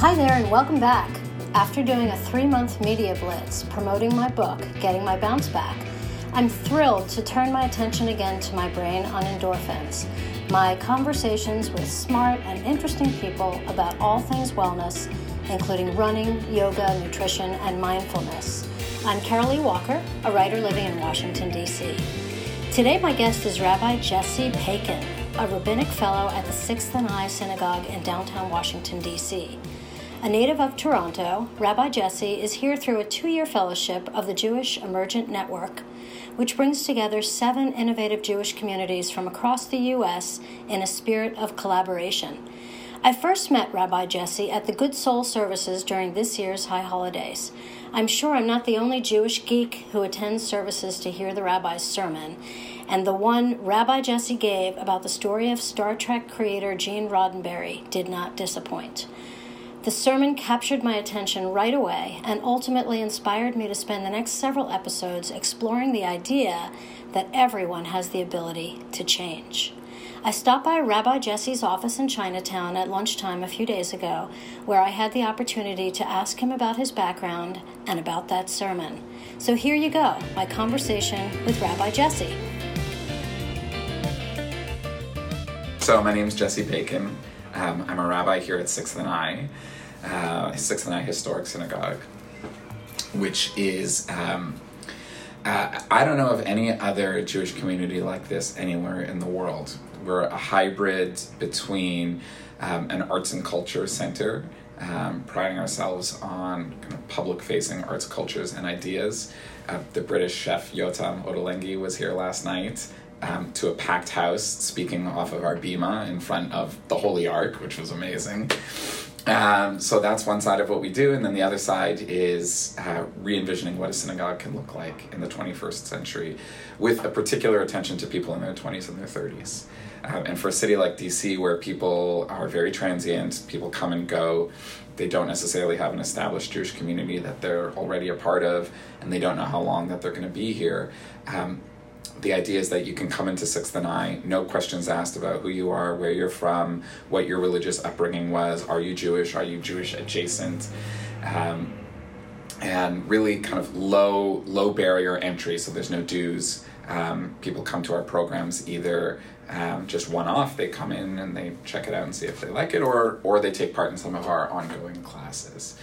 Hi there, and welcome back. After doing a three month media blitz promoting my book, Getting My Bounce Back, I'm thrilled to turn my attention again to my brain on endorphins, my conversations with smart and interesting people about all things wellness, including running, yoga, nutrition, and mindfulness. I'm Carolee Walker, a writer living in Washington, D.C. Today, my guest is Rabbi Jesse Paikin, a rabbinic fellow at the Sixth and I Synagogue in downtown Washington, D.C. A native of Toronto, Rabbi Jesse is here through a two year fellowship of the Jewish Emergent Network, which brings together seven innovative Jewish communities from across the U.S. in a spirit of collaboration. I first met Rabbi Jesse at the Good Soul services during this year's high holidays. I'm sure I'm not the only Jewish geek who attends services to hear the rabbi's sermon, and the one Rabbi Jesse gave about the story of Star Trek creator Gene Roddenberry did not disappoint. The sermon captured my attention right away and ultimately inspired me to spend the next several episodes exploring the idea that everyone has the ability to change. I stopped by Rabbi Jesse's office in Chinatown at lunchtime a few days ago, where I had the opportunity to ask him about his background and about that sermon. So here you go my conversation with Rabbi Jesse. So, my name is Jesse Paikin. Um, I'm a rabbi here at Sixth and I, uh, Sixth and I Historic Synagogue, which is um, uh, I don't know of any other Jewish community like this anywhere in the world. We're a hybrid between um, an arts and culture center, um, priding ourselves on kind of public facing arts, cultures, and ideas. Uh, the British chef Yotam Ottolenghi was here last night. Um, to a packed house, speaking off of our bima in front of the Holy Ark, which was amazing. Um, so that's one side of what we do, and then the other side is uh, re envisioning what a synagogue can look like in the 21st century, with a particular attention to people in their 20s and their 30s. Um, and for a city like DC, where people are very transient, people come and go, they don't necessarily have an established Jewish community that they're already a part of, and they don't know how long that they're going to be here. Um, the idea is that you can come into Sixth and I, no questions asked about who you are, where you're from, what your religious upbringing was, are you Jewish, are you Jewish adjacent, um, and really kind of low low barrier entry. So there's no dues. Um, people come to our programs either um, just one off. They come in and they check it out and see if they like it, or or they take part in some of our ongoing classes.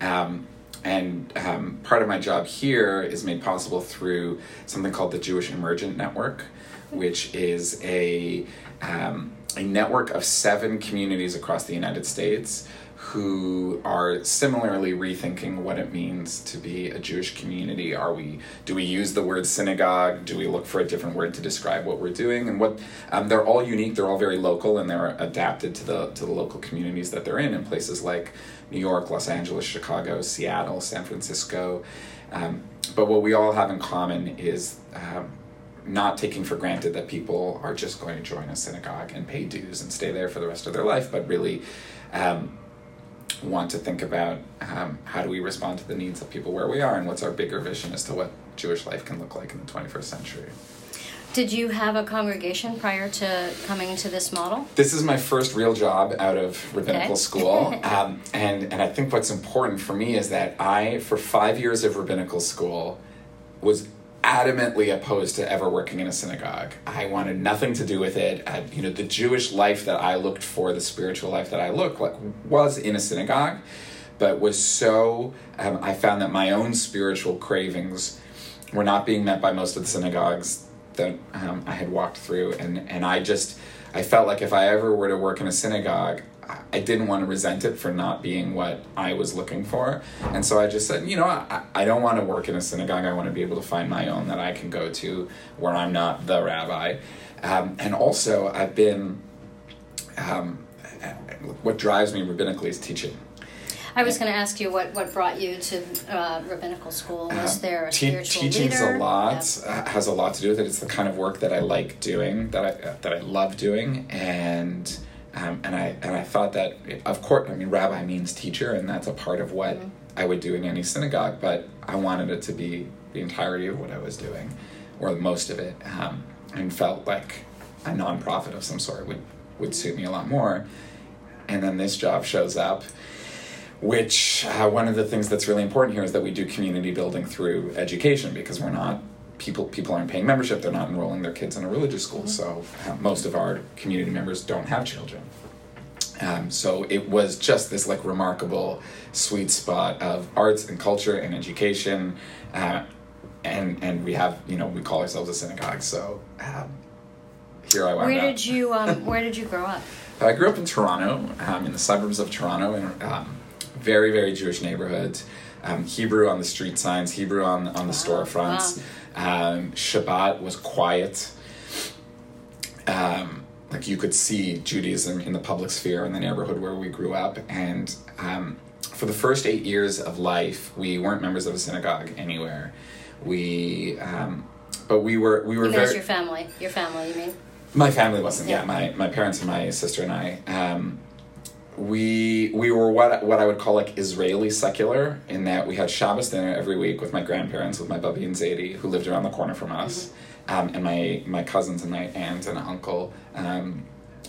Um, and um, part of my job here is made possible through something called the Jewish Emergent Network, which is a, um, a network of seven communities across the United States who are similarly rethinking what it means to be a Jewish community. Are we do we use the word synagogue? Do we look for a different word to describe what we're doing? And what um, they're all unique. They're all very local, and they're adapted to the to the local communities that they're in in places like New York, Los Angeles, Chicago, Seattle, San Francisco. Um, but what we all have in common is. Um, not taking for granted that people are just going to join a synagogue and pay dues and stay there for the rest of their life, but really um, want to think about um, how do we respond to the needs of people where we are and what's our bigger vision as to what Jewish life can look like in the 21st century. Did you have a congregation prior to coming to this model? This is my first real job out of rabbinical okay. school. Um, and, and I think what's important for me is that I, for five years of rabbinical school, was adamantly opposed to ever working in a synagogue. I wanted nothing to do with it. I, you know, the Jewish life that I looked for, the spiritual life that I looked like, was in a synagogue, but was so. Um, I found that my own spiritual cravings were not being met by most of the synagogues that um, I had walked through, and and I just I felt like if I ever were to work in a synagogue, I didn't want to resent it for not being what I was looking for. And so I just said, you know, I, I don't want to work in a synagogue. I want to be able to find my own that I can go to where I'm not the rabbi. Um, and also, I've been, um, what drives me rabbinically is teaching. I was going to ask you what, what brought you to uh, rabbinical school. Was uh, there a te- spiritual teaching's leader? a lot yeah. Uh, has a lot to do with it. It's the kind of work that I like doing, that I that I love doing, and um, and I and I thought that of course I mean rabbi means teacher and that's a part of what mm-hmm. I would do in any synagogue but I wanted it to be the entirety of what I was doing or most of it um, and felt like a nonprofit of some sort would would suit me a lot more and then this job shows up which uh, one of the things that's really important here is that we do community building through education because we're not people people aren't paying membership they're not enrolling their kids in a religious school so uh, most of our community members don't have children um, so it was just this like remarkable sweet spot of arts and culture and education uh, and and we have you know we call ourselves a synagogue so um, here i wound Where up. did you um, Where did you grow up? I grew up in Toronto, um, in the suburbs of Toronto, in um, very, very Jewish neighborhood. Um, Hebrew on the street signs, Hebrew on, on the storefronts. Um, Shabbat was quiet. Um, like you could see Judaism in the public sphere in the neighborhood where we grew up. And um, for the first eight years of life, we weren't members of a synagogue anywhere. We, um, but we were, we were You guys, very. your family, your family. You mean? My family wasn't. Yeah, Yeah. my, my parents and my sister and I. We we were what what I would call like Israeli secular in that we had Shabbos dinner every week with my grandparents, with my Bubby and Zadie, who lived around the corner from us, um, and my my cousins and my aunt and uncle. Um,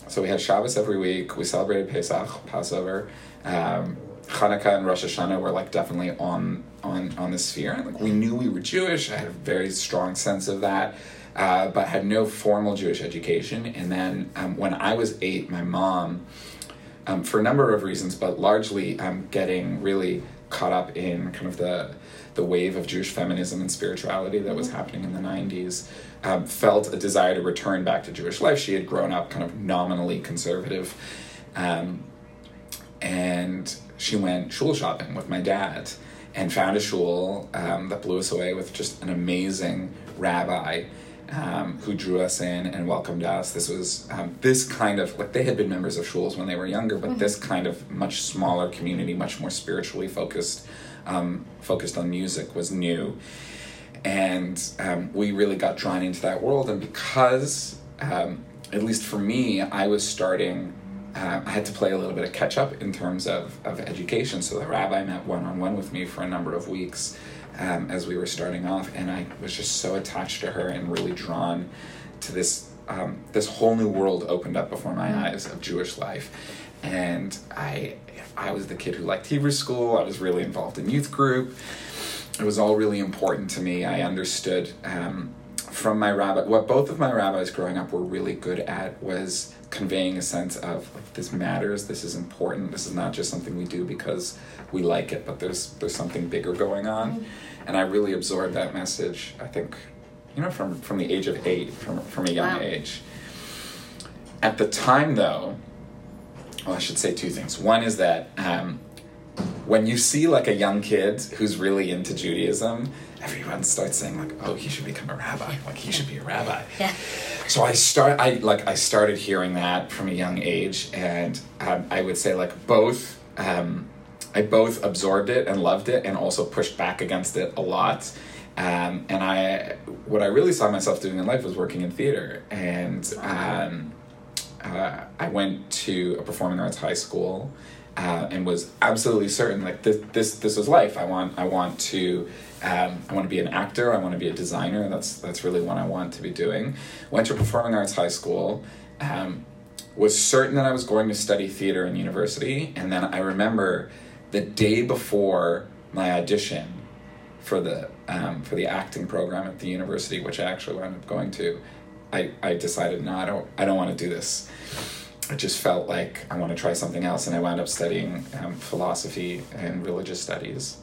so we had Shabbos every week. We celebrated Pesach, Passover. Um, Hanukkah and Rosh Hashanah were like definitely on on on the sphere. Like we knew we were Jewish. I had a very strong sense of that, uh, but had no formal Jewish education. And then um, when I was eight, my mom, um, for a number of reasons, but largely um, getting really caught up in kind of the the wave of Jewish feminism and spirituality that was happening in the '90s. Um, felt a desire to return back to Jewish life. She had grown up kind of nominally conservative, um, and she went shul shopping with my dad and found a shul um, that blew us away with just an amazing rabbi um, who drew us in and welcomed us. This was um, this kind of like they had been members of shuls when they were younger, but this kind of much smaller community, much more spiritually focused, um, focused on music, was new, and um, we really got drawn into that world. And because, um, at least for me, I was starting. Uh, I had to play a little bit of catch up in terms of, of education. So the rabbi met one on one with me for a number of weeks um, as we were starting off, and I was just so attached to her and really drawn to this um, this whole new world opened up before my eyes of Jewish life, and I I was the kid who liked Hebrew school. I was really involved in youth group. It was all really important to me. I understood um, from my rabbi what both of my rabbis growing up were really good at was conveying a sense of like this matters this is important this is not just something we do because we like it but there's there's something bigger going on and i really absorbed that message i think you know from from the age of eight from from a young Wow. age. At the time though well i should say two things. One is that um, when you see like a young kid who's really into judaism everyone starts saying like oh he should become a rabbi. Like he should be a rabbi. Yeah. so I start I like I started hearing that from a young age, and um, I would say like both um, I both absorbed it and loved it, and also pushed back against it a lot. Um, and I what I really saw myself doing in life was working in theater, and um, uh, I went to a performing arts high school. Uh, and was absolutely certain like this this this was life. I want I want to um, I want to be an actor. I want to be a designer. That's that's really what I want to be doing. Went to performing arts high school. Um, was certain that I was going to study theater in university, and then I remember the day before my audition for the um, for the acting program at the university, which I actually wound up going to. I, I decided no, I don't I don't want to do this. I just felt like I want to try something else, and I wound up studying um, philosophy and religious studies.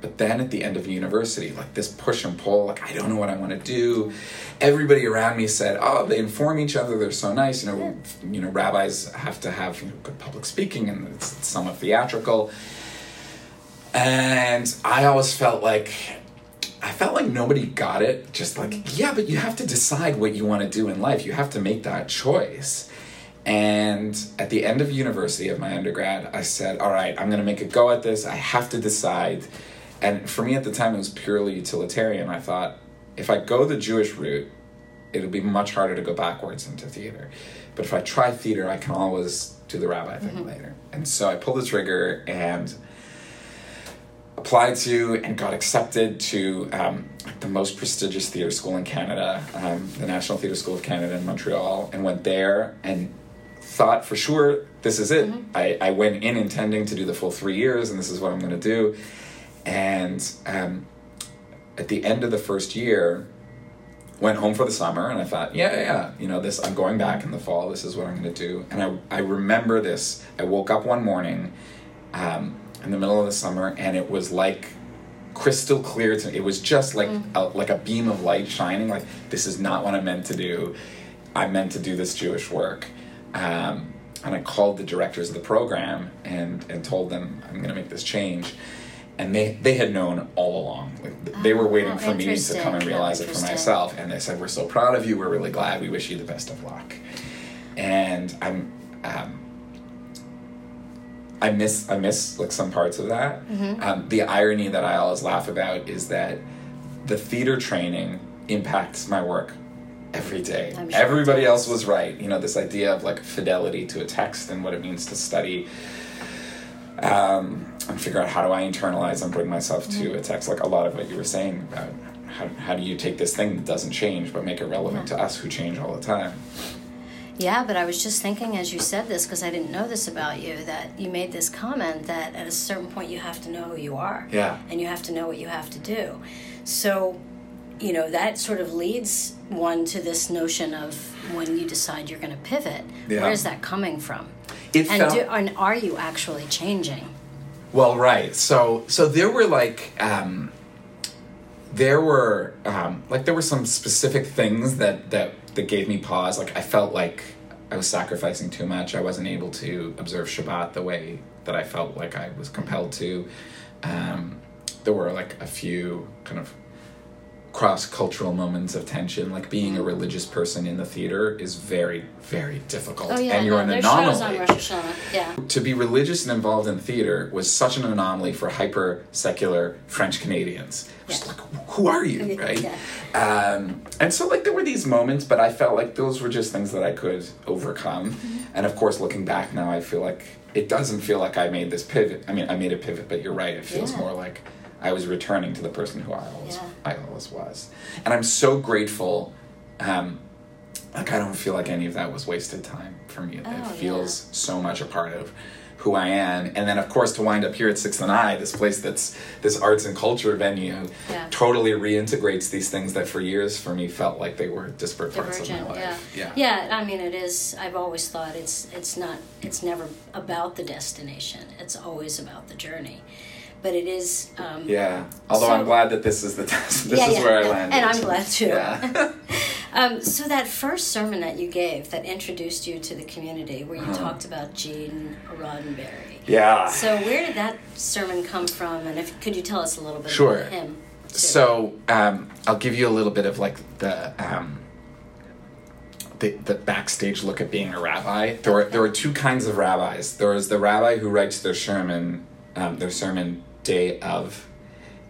But then at the end of university, like this push and pull, like I don't know what I want to do. Everybody around me said, "Oh, they inform each other. They're so nice." You know, you know, rabbis have to have you know, good public speaking, and it's, it's somewhat theatrical. And I always felt like I felt like nobody got it. Just like, mm-hmm. yeah, but you have to decide what you want to do in life. You have to make that choice. And at the end of university of my undergrad, I said, all right, I'm going to make a go at this. I have to decide. And for me at the time, it was purely utilitarian. I thought, if I go the Jewish route, it'll be much harder to go backwards into theater. But if I try theater, I can always do the rabbi thing later. And so I pulled the trigger and applied to and got accepted to um, the most prestigious theater school in Canada, um, the National Theatre School of Canada in Montreal, and went there and thought for sure this is it. I, I went in intending to do the full three years, and this is what I'm going to do. And um, at the end of the first year, went home for the summer, and I thought, yeah, yeah, you know, this. I'm going back in the fall. This is what I'm going to do. And I I remember this. I woke up one morning, um, in the middle of the summer, and it was like crystal clear to me. It was just like a, like a beam of light shining. Like this is not what I'm meant to do. I'm meant to do this Jewish work. Um, and I called the directors of the program and and told them I'm going to make this change. And they, they had known all along. Like, they were waiting Oh, for me to come and realize it for myself. And they said, "We're so proud of you. We're really glad. We wish you the best of luck." And I'm, um, I miss I miss like some parts of that. Mm-hmm. Um, the irony that I always laugh about is that the theater training impacts my work every day. Sure Everybody else was right. You know, this idea of like fidelity to a text and what it means to study. Um, and figure out how do I internalize and bring myself to Mm-hmm. a text, like a lot of what you were saying about how, how do you take this thing that doesn't change but make it relevant to us who change all the time. Yeah, but I was just thinking as you said this because I didn't know this about you that you made this comment that at a certain point you have to know who you are. Yeah. And you have to know what you have to do. So, you know, that sort of leads one to this notion of when you decide you're going to pivot. Yeah. Where is that coming from? It And, felt- do, and are you actually changing? Well, right. So, so there were like, um, there were um, like there were some specific things that that that gave me pause. Like I felt like I was sacrificing too much. I wasn't able to observe Shabbat the way that I felt like I was compelled to. Um, there were like a few kind of cross cultural moments of tension. Like being a religious person in the theater is very, very difficult. Oh yeah, and you're no, an anomaly shows on Rosh Hashanah. Yeah. to be religious and involved in theater was such an anomaly for hyper secular French Canadians. Just Yeah. like, who are you, right? Yeah. Um, and so, like, there were these moments, but I felt like those were just things that I could overcome. Mm-hmm. And of course, looking back now, I feel like it doesn't feel like I made this pivot. I mean, I made a pivot, but you're right. It feels more like I was returning to the person who I always, Yeah. I always was. And I'm so grateful. Um, like I don't feel like any of that was wasted time for me. Oh, it yeah. feels so much a part of who I am. And then of course to wind up here at Sixth and I, this place that's this arts and culture venue Yeah. totally reintegrates these things that for years for me felt like they were disparate parts of my Divergent, life. yeah. yeah. I mean, it is. I've always thought it's it's not. It's never about the destination. It's always about the journey. But it is. Um, Yeah. Although So- I'm glad that this is the test. This Yeah, is yeah, where I and- landed. and I'm glad too. Yeah. Um, so that first sermon that you gave that introduced you to the community, where you Uh-huh. talked about Gene Roddenberry. yeah. So where did that sermon come from, and if could you tell us a little bit Sure. about him? too? So um, I'll give you a little bit of like the um, the, the backstage look at being a rabbi. There are there are two kinds of rabbis. There is the rabbi who writes their sermon, um, their sermon day of,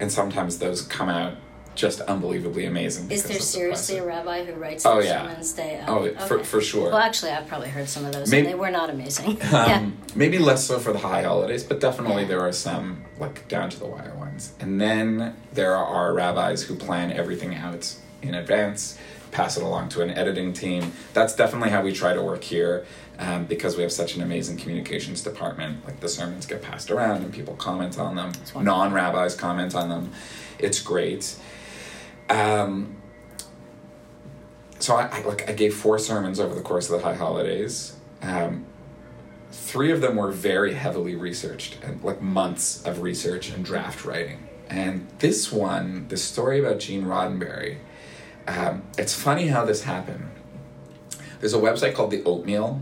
and sometimes those come out just unbelievably amazing. is there of the seriously a rabbi who writes Oh, yeah. sermons day of? Oh, for- for sure. Well, actually, I've probably heard some of those, Maybe- and they were not amazing. yeah. Um, maybe less so for the high holidays, but definitely Yeah. there are some like down to the wire ones. And then there are rabbis who plan everything out in advance, pass it along to an editing team. That's definitely how we try to work here. Um, because we have such an amazing communications department, like the sermons get passed around and people comment on them. Non rabbis comment on them. It's great. Um, so I, I like I gave four sermons over the course of the high holidays. Um, three of them were very heavily researched and like months of research and draft writing. And this one, the story about Gene Roddenberry, um, it's funny how this happened. There's a website called The Oatmeal,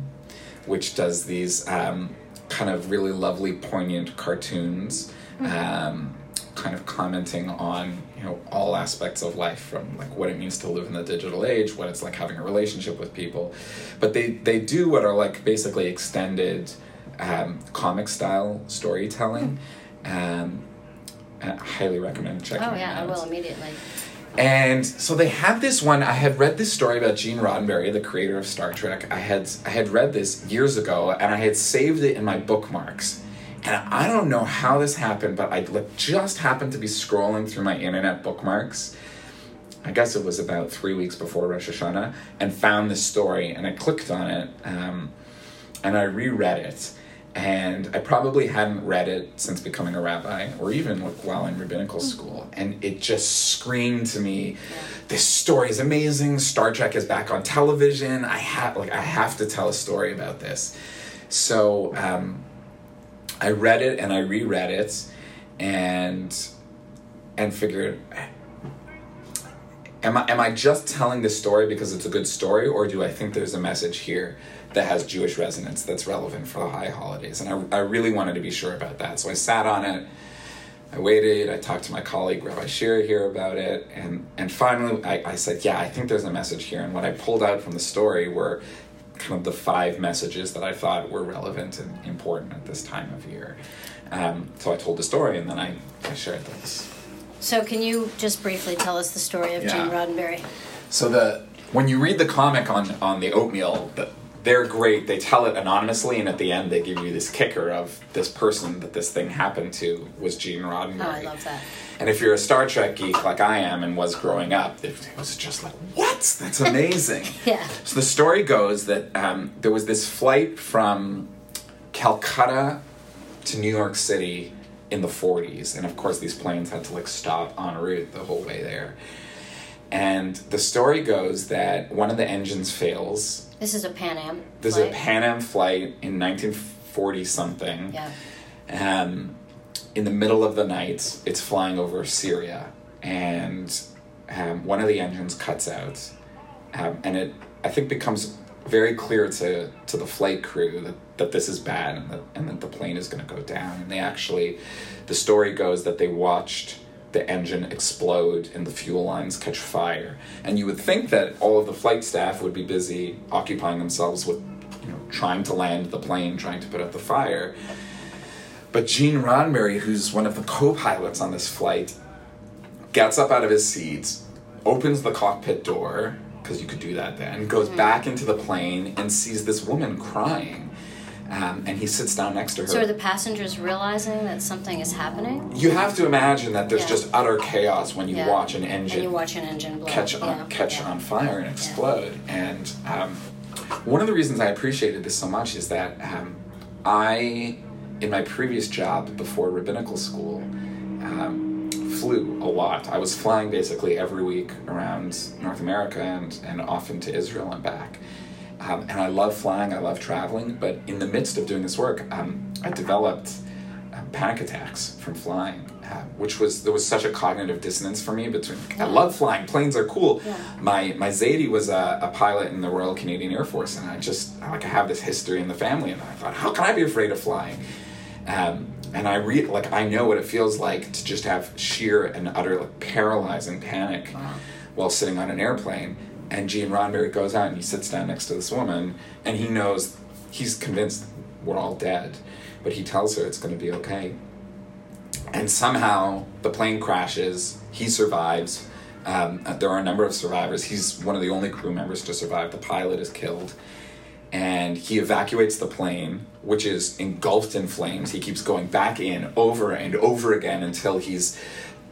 which does these um, kind of really lovely, poignant cartoons, um, kind of commenting on you know all aspects of life, from like what it means to live in the digital age, what it's like having a relationship with people. But they they do what are like basically extended um, comic style storytelling. Um, and I highly recommend checking. Out. Oh yeah, I will immediately. And so they had this one. I had read this story about Gene Roddenberry, the creator of Star Trek. I had I had read this years ago, and I had saved it in my bookmarks. And I don't know how this happened, but I just happened to be scrolling through my internet bookmarks. I guess it was about three weeks before Rosh Hashanah, and found this story, and I clicked on it. Um, and I reread it. And I probably hadn't read it since becoming a rabbi, or even like while in rabbinical school. And it just screamed to me, "This story is amazing. Star Trek is back on television. I have like I have to tell a story about this." So um, I read it and I reread it, and and figured am I am I just telling this story because it's a good story, or do I think there's a message here that has Jewish resonance that's relevant for the high holidays? And I, I really wanted to be sure about that, so I sat on it. I waited. I talked to my colleague Rabbi Shira here about it, and and finally I, I said, yeah, I think there's a message here. And what I pulled out from the story were kind of the five messages that I thought were relevant and important at this time of year. Um, so I told the story, and then I, I shared this. So, can you just briefly tell us the story of Yeah. Gene Roddenberry? So the when you read the comic on on the oatmeal, the, they're great. They tell it anonymously, and at the end, they give you this kicker of this person that this thing happened to was Gene Roddenberry. Oh, I love that. And if you're a Star Trek geek like I am and was growing up, it was just like, what? That's amazing. Yeah. So the story goes that um, there was this flight from Calcutta to New York City in the 40s, and of course these planes had to like stop en route the whole way there. And the story goes that one of the engines fails. This is a Pan Am. There's flight. a Pan Am flight in 1940 something Yeah. um, in the middle of the night, it's flying over Syria, and um, one of the engines cuts out, um, and it I think becomes very clear to to the flight crew that, that this is bad and that and that the plane is going to go down. And they actually, the story goes that they watched the engine explode and the fuel lines catch fire. And you would think that all of the flight staff would be busy occupying themselves with, you know, trying to land the plane, trying to put out the fire. But Gene Roddenberry, who's one of the co-pilots on this flight, gets up out of his seat, opens the cockpit door because you could do that then, goes mm-hmm. back into the plane and sees this woman crying, um, and he sits down next to her. So, are the passengers realizing that something is happening? you have to imagine that there's Yeah. just utter chaos when you Yeah. watch an engine. And you watch an engine blow. catch on Yeah, catch on fire and explode. And um, one of the reasons I appreciated this so much is that um, I, in my previous job before rabbinical school, um, flew a lot. I was flying basically every week around North America and, and often to Israel and back. Um, and I love flying, I love traveling, but in the midst of doing this work, um, I developed um, panic attacks from flying, uh, which was there was such a cognitive dissonance for me between. I love flying, planes are cool. Yeah. My my Zadie was a, a pilot in the Royal Canadian Air Force, and I just like I have this history in the family, and I thought, how can I be afraid of flying? Um, and I re- like I know what it feels like to just have sheer and utter like paralyzing panic while sitting on an airplane. And Gene Roddenberry goes out and he sits down next to this woman, and he knows he's convinced we're all dead, but he tells her it's going to be okay. And somehow the plane crashes. He survives. Um, there are a number of survivors. He's one of the only crew members to survive. The pilot is killed and he evacuates the plane, which is engulfed in flames. He keeps going back in over and over again until he's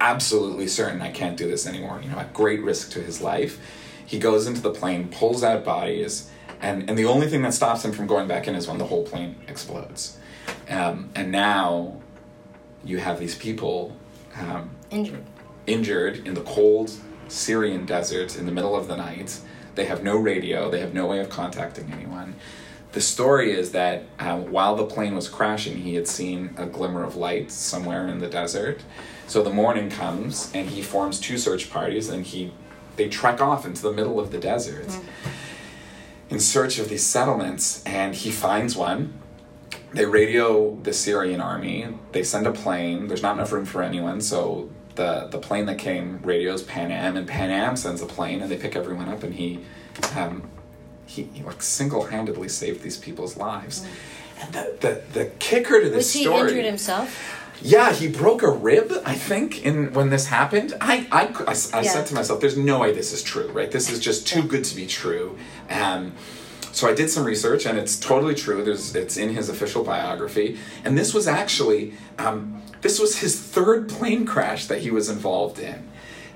absolutely certain I can't do this anymore. You know, at great risk to his life. He goes into the plane, pulls out bodies, and, and the only thing that stops him from going back in is when the whole plane explodes. Um, and now you have these people um, Injured. injured in the cold Syrian desert in the middle of the night. They have no radio, they have no way of contacting anyone. The story is that uh, while the plane was crashing, he had seen a glimmer of light somewhere in the desert. So the morning comes and he forms two search parties and he they trek off into the middle of the desert in search of these settlements and he finds one they radio the Syrian army. They send a plane. There's not enough room for anyone, so the the plane that came radios Pan Am, and Pan Am sends a plane, and they pick everyone up, and he, um, he, he like single handedly saved these people's lives. And the, the the kicker to this Was he story. injured himself? Yeah, he broke a rib, I think, in when this happened. I, I, I, I Yeah. said to myself, there's no way this is true, right? This is just too good to be true. Um, so I did some research, and it's totally true. There's, it's in his official biography, and this was actually, um, this was his third plane crash that he was involved in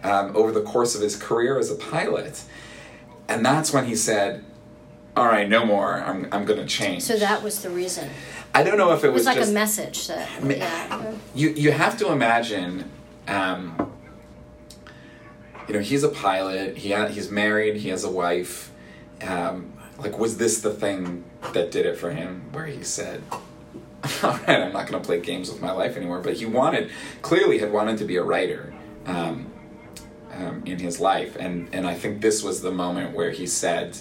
um, over the course of his career as a pilot, and that's when he said, all right, no more. I'm I'm going to change. So that was the reason. I don't know if it It was was like just a message that. Yeah. you you have to imagine um, you know he's a pilot he ha- he's married he has a wife um, like was this the thing that did it for him where he said all right i'm not going to play games with my life anymore but he wanted clearly had wanted to be a writer um, um, in his life and and i think this was the moment where he said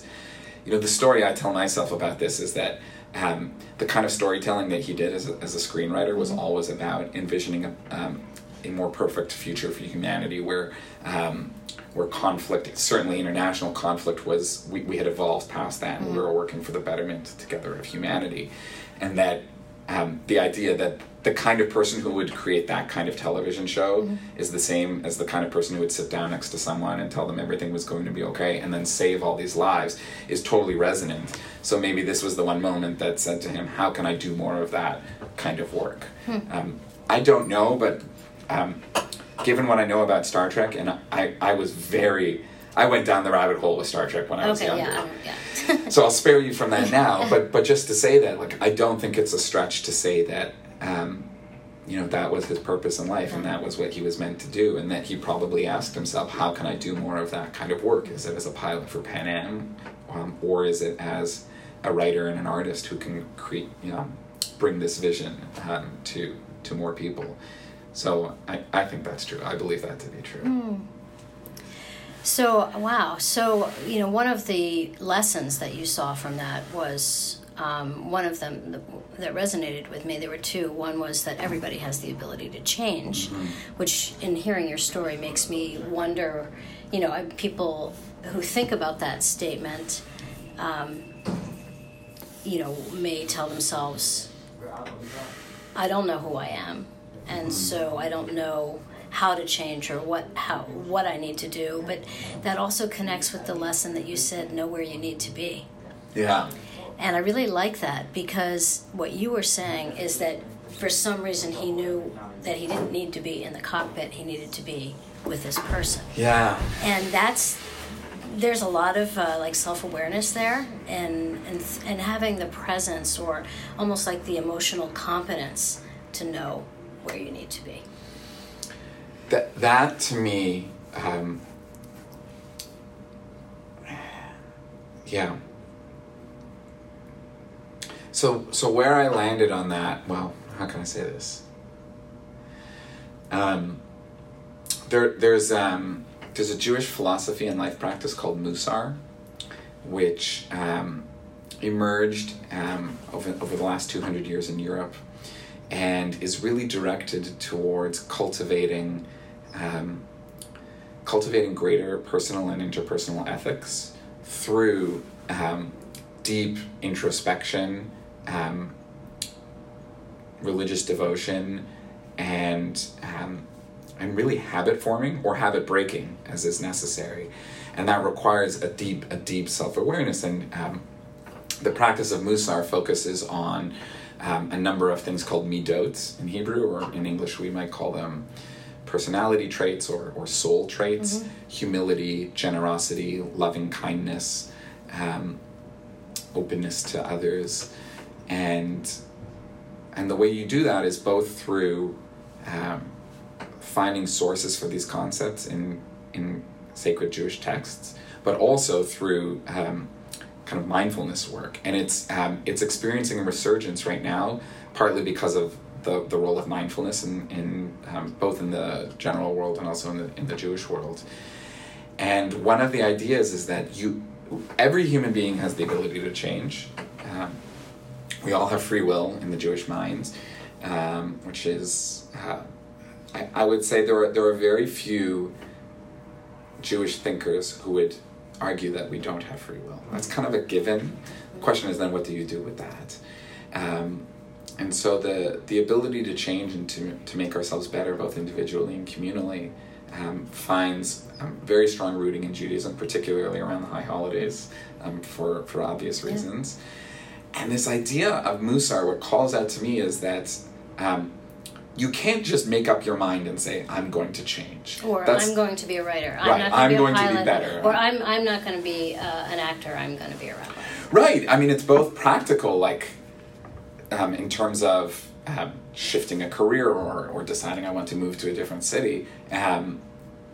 you know the story i tell myself about this is that um, the kind of storytelling that he did as a, as a screenwriter was always about envisioning a, um, a more perfect future for humanity where um, where conflict certainly international conflict was we, we had evolved past that and we were working for the betterment together of humanity. And that um, the idea that the kind of person who would create that kind of television show is the same as the kind of person who would sit down next to someone and tell them everything was going to be okay and then save all these lives is totally resonant. So maybe this was the one moment that said to him, How can I do more of that kind of work? Um, I don't know, but um, given what I know about Star Trek, and I, I was very. I went down the rabbit hole with Star Trek when I was Okay. younger Yeah. Yeah. so I'll spare you from that now. But but just to say that, like, I don't think it's a stretch to say that, um, you know, that was his purpose in life, and that was what he was meant to do, and that he probably asked himself, how can I do more of that kind of work? Is it as a pilot for Pan Am, um, or is it as a writer and an artist who can create, you know, bring this vision um, to to more people? So I, I think that's true. I believe that to be true. So wow. So you know, one of the lessons that you saw from that was um, one of them that- that resonated with me. There were two. One was that everybody has the ability to change, which, in hearing your story, makes me wonder. You know, people who think about that statement, um, you know, may tell themselves, "I don't know who I am, and so I don't know." how to change or what how what I need to do but that also connects with the lesson that you said know where you need to be Yeah. And I really like that because what you were saying is that for some reason he knew that he didn't need to be in the cockpit he needed to be with this person. Yeah. and that's there's a lot of uh, like self-awareness there and, and and having the presence or almost like the emotional competence to know where you need to be. That that to me um, yeah so so where i landed on that well how can i say this? Um, there there's um, there's a jewish philosophy and life practice called musar which um, emerged um, over, over the last 200 years in europe and is really directed towards cultivating um, cultivating greater personal and interpersonal ethics through um, deep introspection, um, religious devotion, and um, and really habit forming or habit breaking as is necessary, and that requires a deep a deep self awareness and um, the practice of Musar focuses on um, a number of things called midot in Hebrew, or in English we might call them personality traits or, or soul traits humility, generosity, loving kindness, um, openness to others. And, and the way you do that is both through um, finding sources for these concepts in, in sacred Jewish texts, but also through um, kind of mindfulness work, and it's um, it's experiencing a resurgence right now, partly because of the, the role of mindfulness in, in um, both in the general world and also in the in the Jewish world. And one of the ideas is that you, every human being has the ability to change. Um, we all have free will in the Jewish mind, um, which is, uh, I, I would say there are there are very few Jewish thinkers who would argue that we don't have free will. That's kind of a given. The question is then, what do you do with that? Um, and so the the ability to change and to, to make ourselves better, both individually and communally, um, finds um, very strong rooting in Judaism, particularly around the high holidays, um, for for obvious reasons. And this idea of Musar, what calls out to me is that. Um, you can't just make up your mind and say I'm going to change. Or That's- I'm going to be a writer. I'm Right, not I'm going going to to be be a pilot. better. Or I'm, I'm not going to be uh, an actor. I'm going to be a rabbi. Right. I mean, it's both practical, like um, in terms of um, shifting a career or, or deciding I want to move to a different city. Um,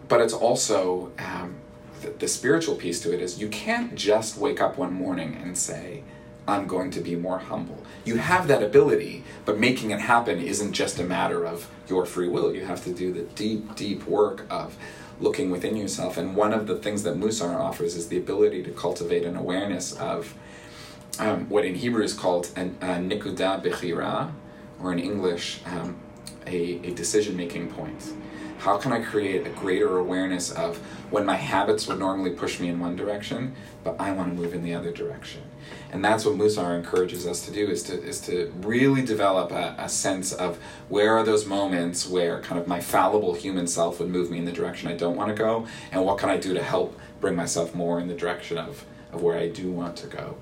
but it's also um, the, the spiritual piece to it is you can't just wake up one morning and say, I'm going to be more humble. You have that ability, but making it happen isn't just a matter of your free will. You have to do the deep, deep work of looking within yourself. And one of the things that Musar offers is the ability to cultivate an awareness of um, what in Hebrew is called an, a nikuda bechira, or in English, um, a, a decision making point. How can I create a greater awareness of when my habits would normally push me in one direction, but I want to move in the other direction? And that's what Musar encourages us to do is to is to really develop a, a sense of where are those moments where kind of my fallible human self would move me in the direction I don't want to go, and what can I do to help bring myself more in the direction of, of where I do want to go.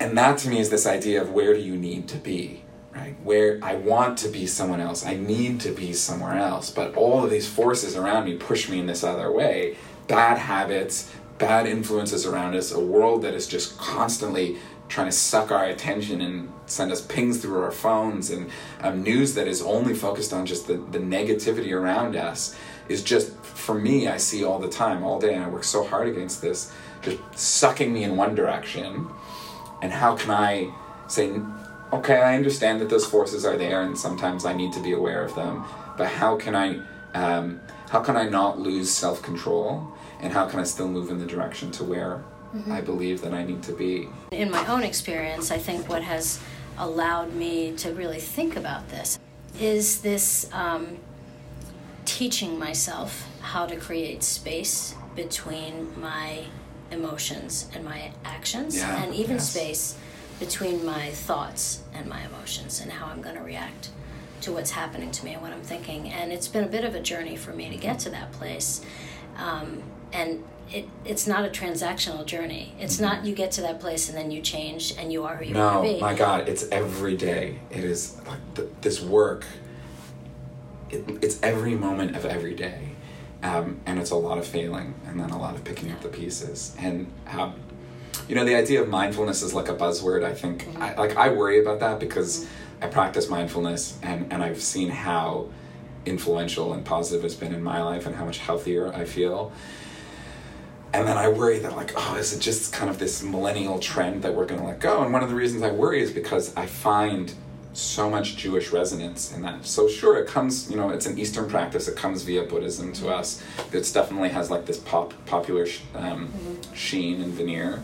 And that to me is this idea of where do you need to be? right? Where I want to be someone else, I need to be somewhere else, but all of these forces around me push me in this other way. Bad habits, bad influences around us, a world that is just constantly trying to suck our attention and send us pings through our phones, and um, news that is only focused on just the, the negativity around us is just, for me, I see all the time, all day, and I work so hard against this, just sucking me in one direction. And how can I say, okay, I understand that those forces are there, and sometimes I need to be aware of them. But how can I, um, how can I not lose self control, and how can I still move in the direction to where mm-hmm. I believe that I need to be? In my own experience, I think what has allowed me to really think about this is this um, teaching myself how to create space between my emotions and my actions, yeah, and even yes. space between my thoughts and my emotions and how I'm going to react to what's happening to me and what I'm thinking. And it's been a bit of a journey for me to get to that place. Um, and it, it's not a transactional journey. It's mm-hmm. not you get to that place and then you change and you are who you no, want to be. my God, it's every day. It is like th- this work. It, it's every moment of every day. Um, and it's a lot of failing and then a lot of picking up the pieces. And um, you know the idea of mindfulness is like a buzzword i think mm-hmm. I, like i worry about that because mm-hmm. i practice mindfulness and and i've seen how influential and positive it's been in my life and how much healthier i feel and then i worry that like oh is it just kind of this millennial trend that we're going to let go and one of the reasons i worry is because i find so much Jewish resonance in that. So sure, it comes, you know, it's an Eastern practice. It comes via Buddhism to us. It definitely has like this pop popular um, mm-hmm. sheen and veneer.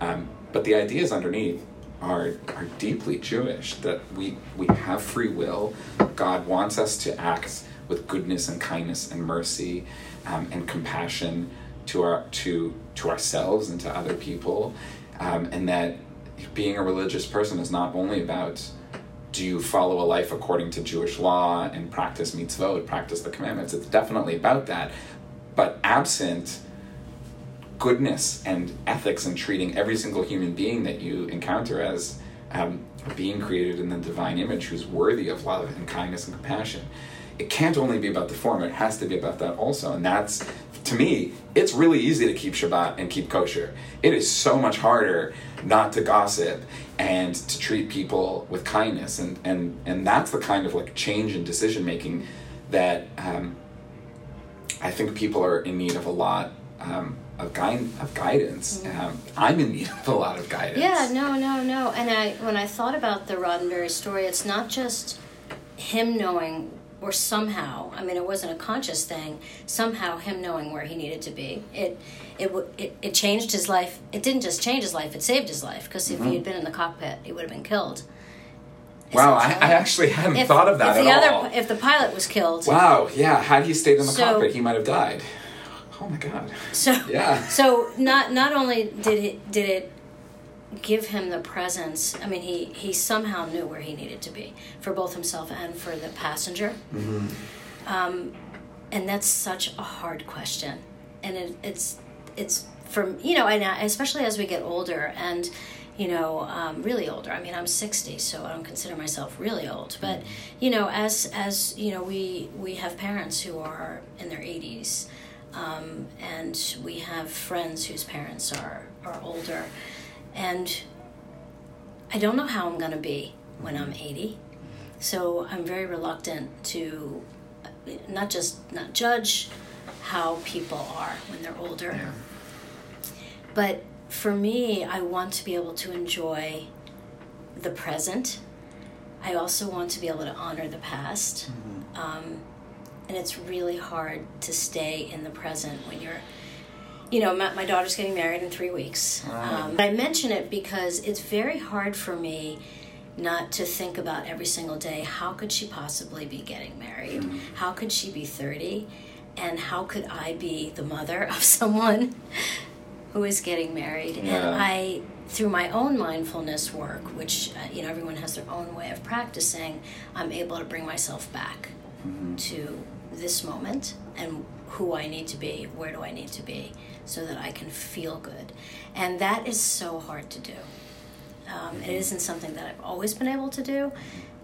Um, but the ideas underneath are are deeply Jewish. That we we have free will. God wants us to act with goodness and kindness and mercy um, and compassion to our to to ourselves and to other people, um, and that being a religious person is not only about do you follow a life according to Jewish law and practice mitzvot, practice the commandments. It's definitely about that, but absent goodness and ethics and treating every single human being that you encounter as um, being created in the divine image who's worthy of love and kindness and compassion. It can't only be about the form, it has to be about that also. And that's, to me, it's really easy to keep Shabbat and keep kosher. It is so much harder not to gossip and to treat people with kindness. And, and, and that's the kind of like change in decision making that um, I think people are in need of a lot um, of, guide, of guidance. Mm-hmm. Um, I'm in need of a lot of guidance. Yeah, no, no, no. And I, when I thought about the Roddenberry story, it's not just him knowing, or somehow, I mean, it wasn't a conscious thing. Somehow, him knowing where he needed to be. It, it, it, it changed his life. It didn't just change his life; it saved his life. Because if mm-hmm. he had been in the cockpit, he would have been killed. Wow, I, I, actually hadn't if, thought of that if the at other, all. If the pilot was killed. Wow, yeah. Had he stayed in the so, cockpit, he might have died. Oh my god. So yeah. So not not only did it did it give him the presence. I mean, he he somehow knew where he needed to be for both himself and for the passenger. Mm-hmm. Um, and that's such a hard question, and it, it's it's from you know, and especially as we get older and you know, um, really older. I mean, I'm 60, so I don't consider myself really old. But you know, as as you know, we we have parents who are in their 80s, um, and we have friends whose parents are are older, and I don't know how I'm going to be when I'm 80. So I'm very reluctant to not just not judge how people are when they're older. Yeah. But for me, I want to be able to enjoy the present. I also want to be able to honor the past. Um, and it's really hard to stay in the present when you're you know my, my daughter's getting married in three weeks. Right. um, i mention it because it's very hard for me not to think about every single day how could she possibly be getting married? How could she be 30 and how could i be the mother of someone who is getting married? And i through my own mindfulness work which uh, you know everyone has their own way of practicing i'm able to bring myself back to this moment and who I need to be, where do I need to be, so that I can feel good. And that is so hard to do. Um, it isn't something that I've always been able to do.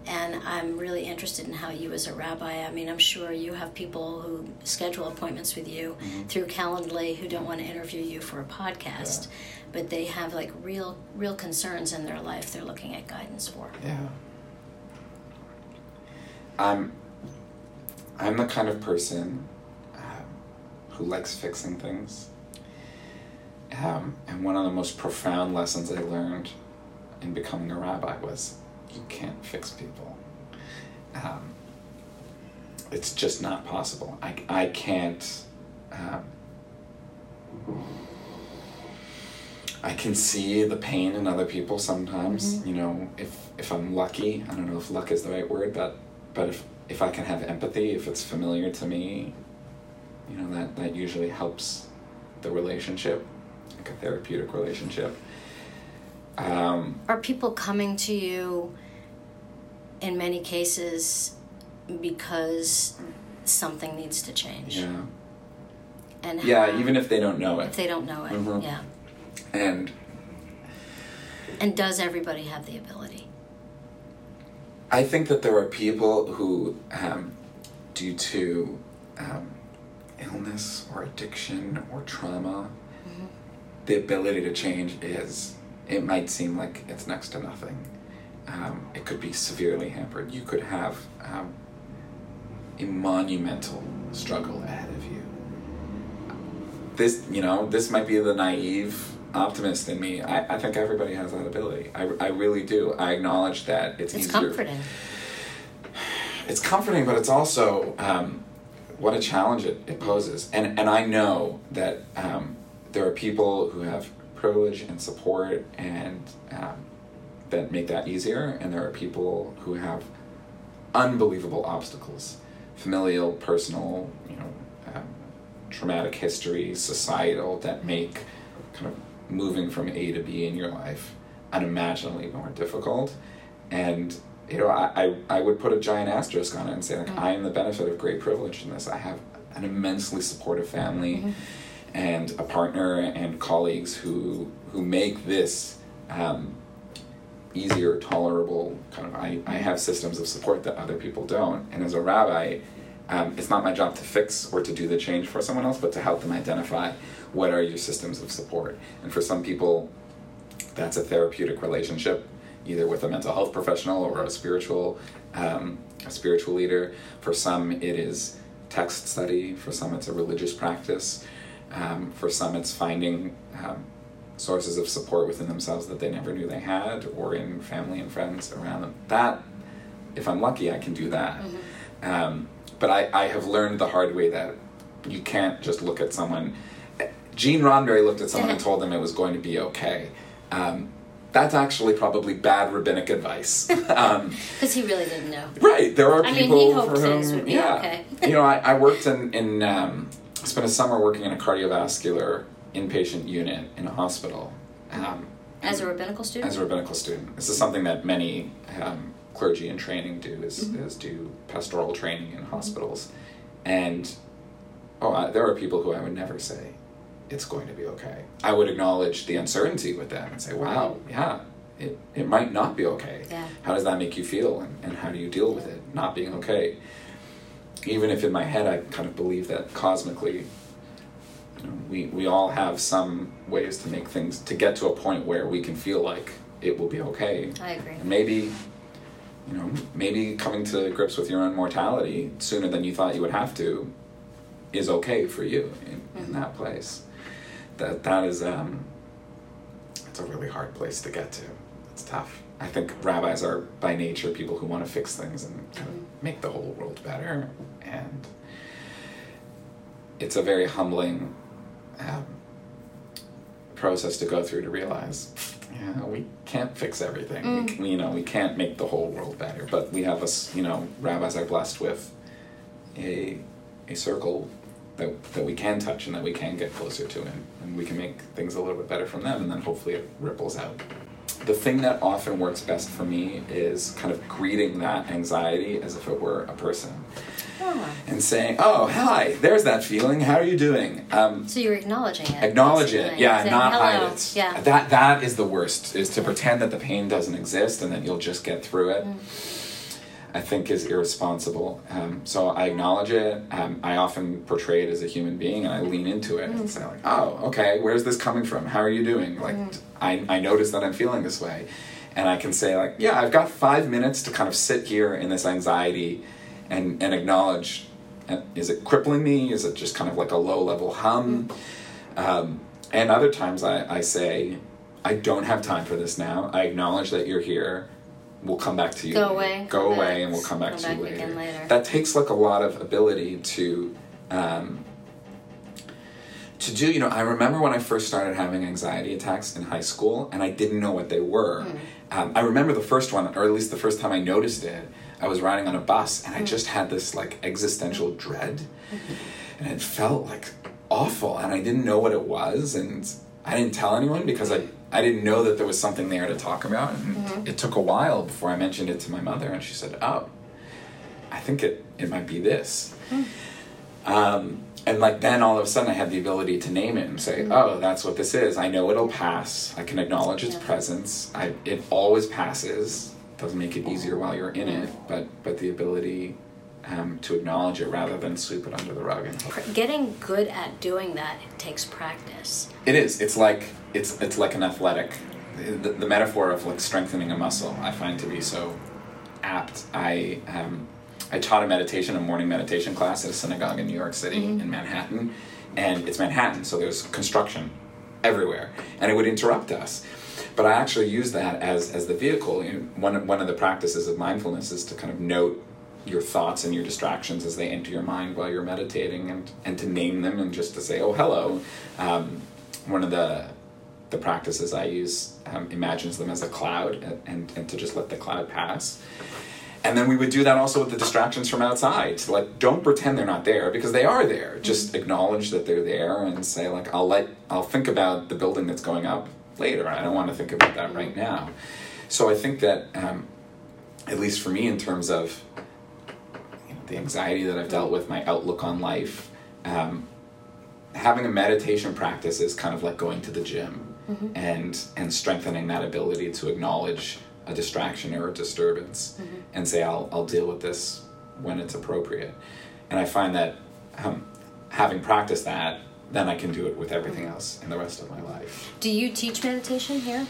And I'm really interested in how you, as a rabbi, I mean, I'm sure you have people who schedule appointments with you through Calendly who don't want to interview you for a podcast, but they have like real, real concerns in their life they're looking at guidance for. Yeah. I'm I'm the kind of person um, who likes fixing things. Um, and one of the most profound lessons I learned in becoming a rabbi was you can't fix people. Um, it's just not possible. I, I can't. Um, I can see the pain in other people sometimes. You know, if if I'm lucky, I don't know if luck is the right word, but but if if I can have empathy, if it's familiar to me, you know that that usually helps the relationship, like a therapeutic relationship. Um, Are people coming to you in many cases because something needs to change? yeah, And yeah. how- Even if they don't know it. if they don't know it, Mhm. yeah. and And does everybody have the ability? I think that there are people who, um, due to um, illness or addiction or trauma, the ability to change is, it might seem like it's next to nothing. Um, it could be severely hampered. You could have um, a monumental struggle ahead of you. This, you know, this might be the naive optimist in me. I, I think everybody has that ability. I, I really do. I acknowledge that it's, It's easier comforting. it's comforting, but it's also um, what a challenge it, it poses. And and I know that um, there are people who have privilege and support and um, that make that easier, and there are people who have unbelievable obstacles, familial, personal, you know, um, traumatic history, societal, that make kind of moving from A to B in your life unimaginably more difficult. And you know, I, I, I would put a giant asterisk on it and say like I am the benefit of great privilege in this. I have an immensely supportive family and a partner and colleagues who who make this um, easier, tolerable. Kind of, I, I have systems of support that other people don't. And as a rabbi, um, it's not my job to fix or to do the change for someone else, but to help them identify what are your systems of support. And for some people, that's a therapeutic relationship, either with a mental health professional or a spiritual, um, a spiritual leader. For some, it is text study. For some, it's a religious practice. Um, for some, it's finding um, sources of support within themselves that they never knew they had, or in family and friends around them. That, if I'm lucky, I can do that. Um, but I, I have learned the hard way that you can't just look at someone. Gene Roddenberry looked at someone and told them it was going to be okay. Um, that's actually probably bad rabbinic advice. um, Because he really didn't know. Right. There are I mean, people he hoped for whom, would be yeah. okay. you know, I, I worked in in um, spent a summer working in a cardiovascular inpatient unit in a hospital. Um, As a rabbinical student? as a rabbinical student, this is something that many um, clergy in training do is, Mm-hmm. is do pastoral training in hospitals, and oh, I, there are people who I would never say it's going to be okay. I would acknowledge the uncertainty with them and say, wow, yeah, it, it might not be okay. Yeah. How does that make you feel, and, and how do you deal with it not being okay? Even if in my head I kind of believe that cosmically You know, we we all have some ways to make things to get to a point where we can feel like it will be okay. I agree. And maybe, you know, maybe coming to grips with your own mortality sooner than you thought you would have to is okay for you in, in that place. That that is um it's a really hard place to get to. It's tough. I think rabbis are by nature people who want to fix things and kind of make the whole world better. And it's a very humbling um, process to go through to realize yeah we can't fix everything. We Mm. can, you know we can't make the whole world better. But we have us you know rabbis are blessed with a a circle that, that we can touch and that we can get closer to and, and we can make things a little bit better from them and then hopefully it ripples out the thing that often works best for me is kind of greeting that anxiety as if it were a person Ah. and saying, "Oh, hi, there's that feeling. How are you doing?" Um, So you're acknowledging it. acknowledge it, yeah, Saying, not hide it. Yeah. That that is the worst. Is to pretend that the pain doesn't exist and that you'll just get through it. I think is irresponsible. Um, so I acknowledge it. Um, I often portray it as a human being, and I lean into it and say like, "Oh, okay, where's this coming from? How are you doing?" Like, I I notice that I'm feeling this way, and I can say like, "Yeah, I've got five minutes to kind of sit here in this anxiety, and and acknowledge." uh, Is it crippling me? Is it just kind of like a low level hum? Um, and other times I, I say, I don't have time for this now. I acknowledge that you're here. We'll come back to you. Go away, Go away, back, and we'll come back to you back again later. later. That takes like a lot of ability to. Um, to do, you know, I remember when I first started having anxiety attacks in high school, and I didn't know what they were. Hmm. Um, I remember the first one, or at least the first time I noticed it. I was riding on a bus, Hmm. and I just had this like existential dread, Mm-hmm. and it felt like awful, and I didn't know what it was, and I didn't tell anyone because I I didn't know that there was something there to talk about, and Mm-hmm. it took a while before I mentioned it to my mother, and she said, "Oh, I think it it might be this." Um, and like then all of a sudden I had the ability to name it and say, "Oh, that's what this is. I know it'll pass. I can acknowledge its Yeah. presence. I it always passes. Doesn't make it easier while you're in it, but but the ability um, to acknowledge it rather than sweep it under the rug. And Getting good at doing that takes practice. it is. It's like it's it's like an athletic. The, the metaphor of like strengthening a muscle I find to be so apt. I um, I taught a meditation, a morning meditation class at a synagogue in New York City in Manhattan, and it's Manhattan, so there's construction everywhere, and it would interrupt us. But I actually use that as as the vehicle. You know, one one of the practices of mindfulness is to kind of note your thoughts and your distractions as they enter your mind while you're meditating, and and to name them and just to say, oh hello. Um, one of the the practices I use um, imagines them as a cloud and, and, and to just let the cloud pass. And then we would do that also with the distractions from outside. To like, don't pretend they're not there because they are there. Just acknowledge that they're there and say like, I'll let, I'll think about the building that's going up later. I don't want to think about that right now. So I think that, um, at least for me, in terms of the anxiety that I've dealt with, my outlook on life, um, having a meditation practice is kind of like going to the gym and and strengthening that ability to acknowledge a distraction or a disturbance and say I'll I'll deal with this when it's appropriate. And I find that um, having practiced that, then I can do it with everything else in the rest of my life. Do you teach meditation here?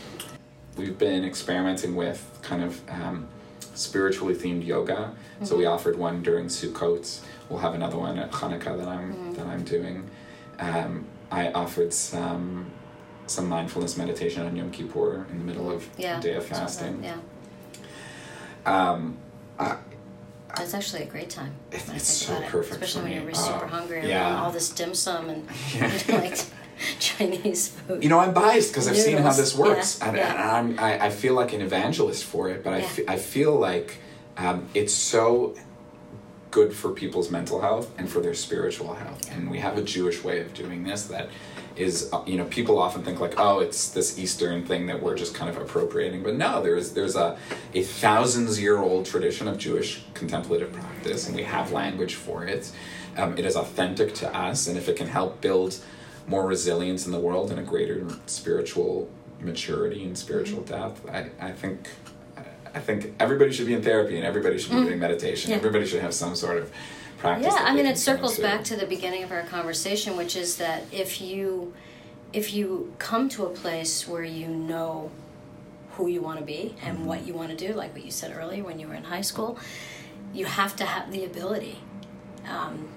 We've been experimenting with kind of um, spiritually themed yoga. So we offered one during Sukkot. We'll have another one at Hanukkah that I'm that I'm doing. Um, I offered some some mindfulness meditation on Yom Kippur in the middle of Yeah. day of fasting. Yeah. Um, I, That's actually a great time. It- it's so it. perfect Especially when you're super Oh, hungry and yeah. all this dim sum and Yeah. like Chinese food. you know, I'm biased because I've seen how this works, Yeah, and, yeah. and I'm, I, I feel like an evangelist for it. But I, Yeah. I feel like um, it's so good for people's mental health and for their spiritual health. And we have a Jewish way of doing this that is, uh, you know, people often think like, oh, it's this Eastern thing that we're just kind of appropriating. But no, there's there's a a thousands year old tradition of Jewish contemplative practice, and we have language for it. Um, it is authentic to us, and if it can help build more resilience in the world and a greater spiritual maturity and spiritual mm-hmm. depth, I, I think I think everybody should be in therapy and everybody should be mm. doing meditation. Yeah. Everybody should have some sort of practice. Yeah, I mean, it circles go back to the beginning of our conversation, which is that if you if you come to a place where you know who you want to be and mm-hmm. what you want to do, like what you said earlier when you were in high school, you have to have the ability um,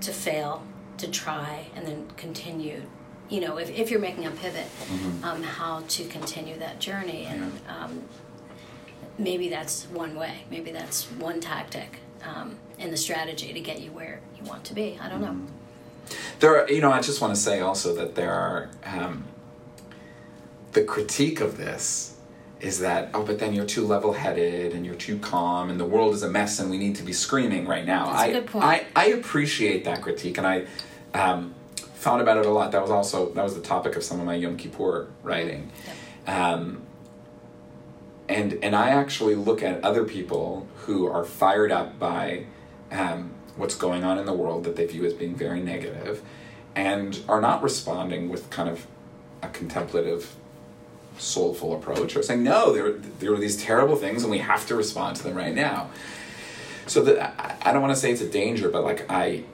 to fail, to try, and then continue. You know, if, if you're making a pivot, um, how to continue that journey. And um, maybe that's one way, maybe that's one tactic um, in the strategy to get you where you want to be. I don't know. There, are, you know, I just want to say also that there are um, the critique of this is that oh, but then you're too level-headed and you're too calm, and the world is a mess, and we need to be screaming right now. That's a I, good point. I, I appreciate that critique, and I um, thought about it a lot. That was also that was the topic of some of my Yom Kippur writing. Um, and and I actually look at other people who are fired up by um, what's going on in the world that they view as being very negative, and are not responding with kind of a contemplative, soulful approach, or saying no, there there are these terrible things, and we have to respond to them right now. So that I, don't want to say it's a danger, but like I,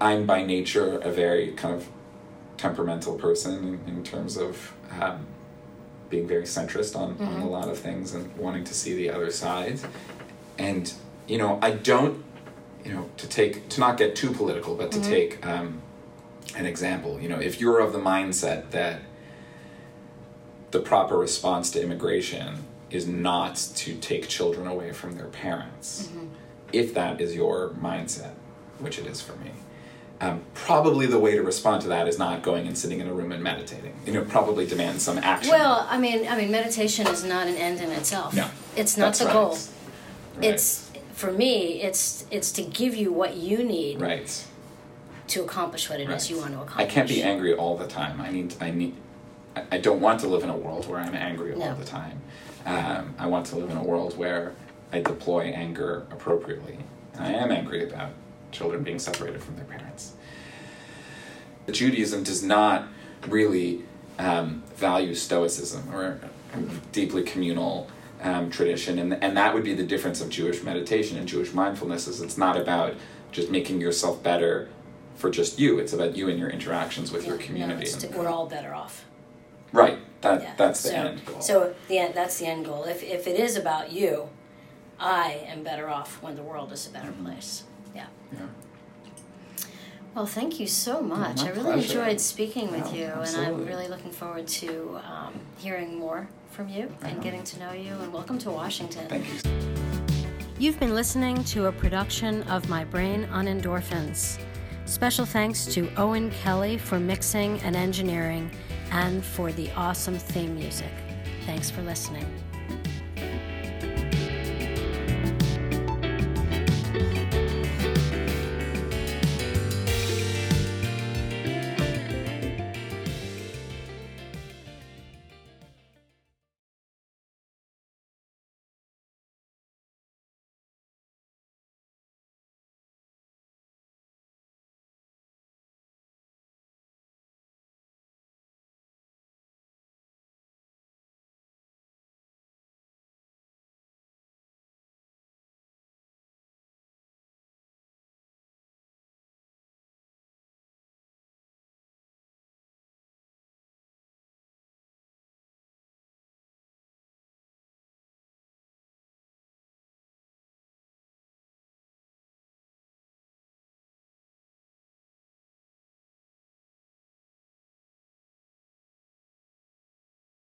I'm by nature a very kind of temperamental person in, in terms of. Um, being very centrist on, on a lot of things and wanting to see the other side. And, you know, I don't, you know, to take, to not get too political, but to take um, an example, you know, if you're of the mindset that the proper response to immigration is not to take children away from their parents, if that is your mindset, which it is for me, um, probably the way to respond to that is not going and sitting in a room and meditating. You know, probably demands some action. Well, I mean, I mean, meditation is not an end in itself. No, it's not the right. goal. Right. It's for me. It's it's to give you what you need right. to accomplish what it is right. you want to accomplish. I can't be angry all the time. I need. I need. I- don't want to live in a world where I'm angry No. all the time. Um, I want to live in a world where I deploy anger appropriately. I am angry about children being separated from their parents. Judaism does not really um, value Stoicism or deeply communal um, tradition, and and that would be the difference of Jewish meditation and Jewish mindfulness. Is it's not about just making yourself better for just you. It's about you and your interactions with your community. And- we're all better off. Right. That Yeah. that's the so, end goal. So the end, that's the end goal. If if it is about you, I am better off when the world is a better Mm-hmm. place. Yeah. yeah. Well, thank you so much. my I really pleasure. enjoyed speaking with Yeah, you, and I'm really looking forward to um, hearing more from you and getting to know you. And welcome to Washington. Thank you. You've been listening to a production of My Brain on Endorphins. Special thanks to Owen Kelly for mixing and engineering and for the awesome theme music. Thanks for listening.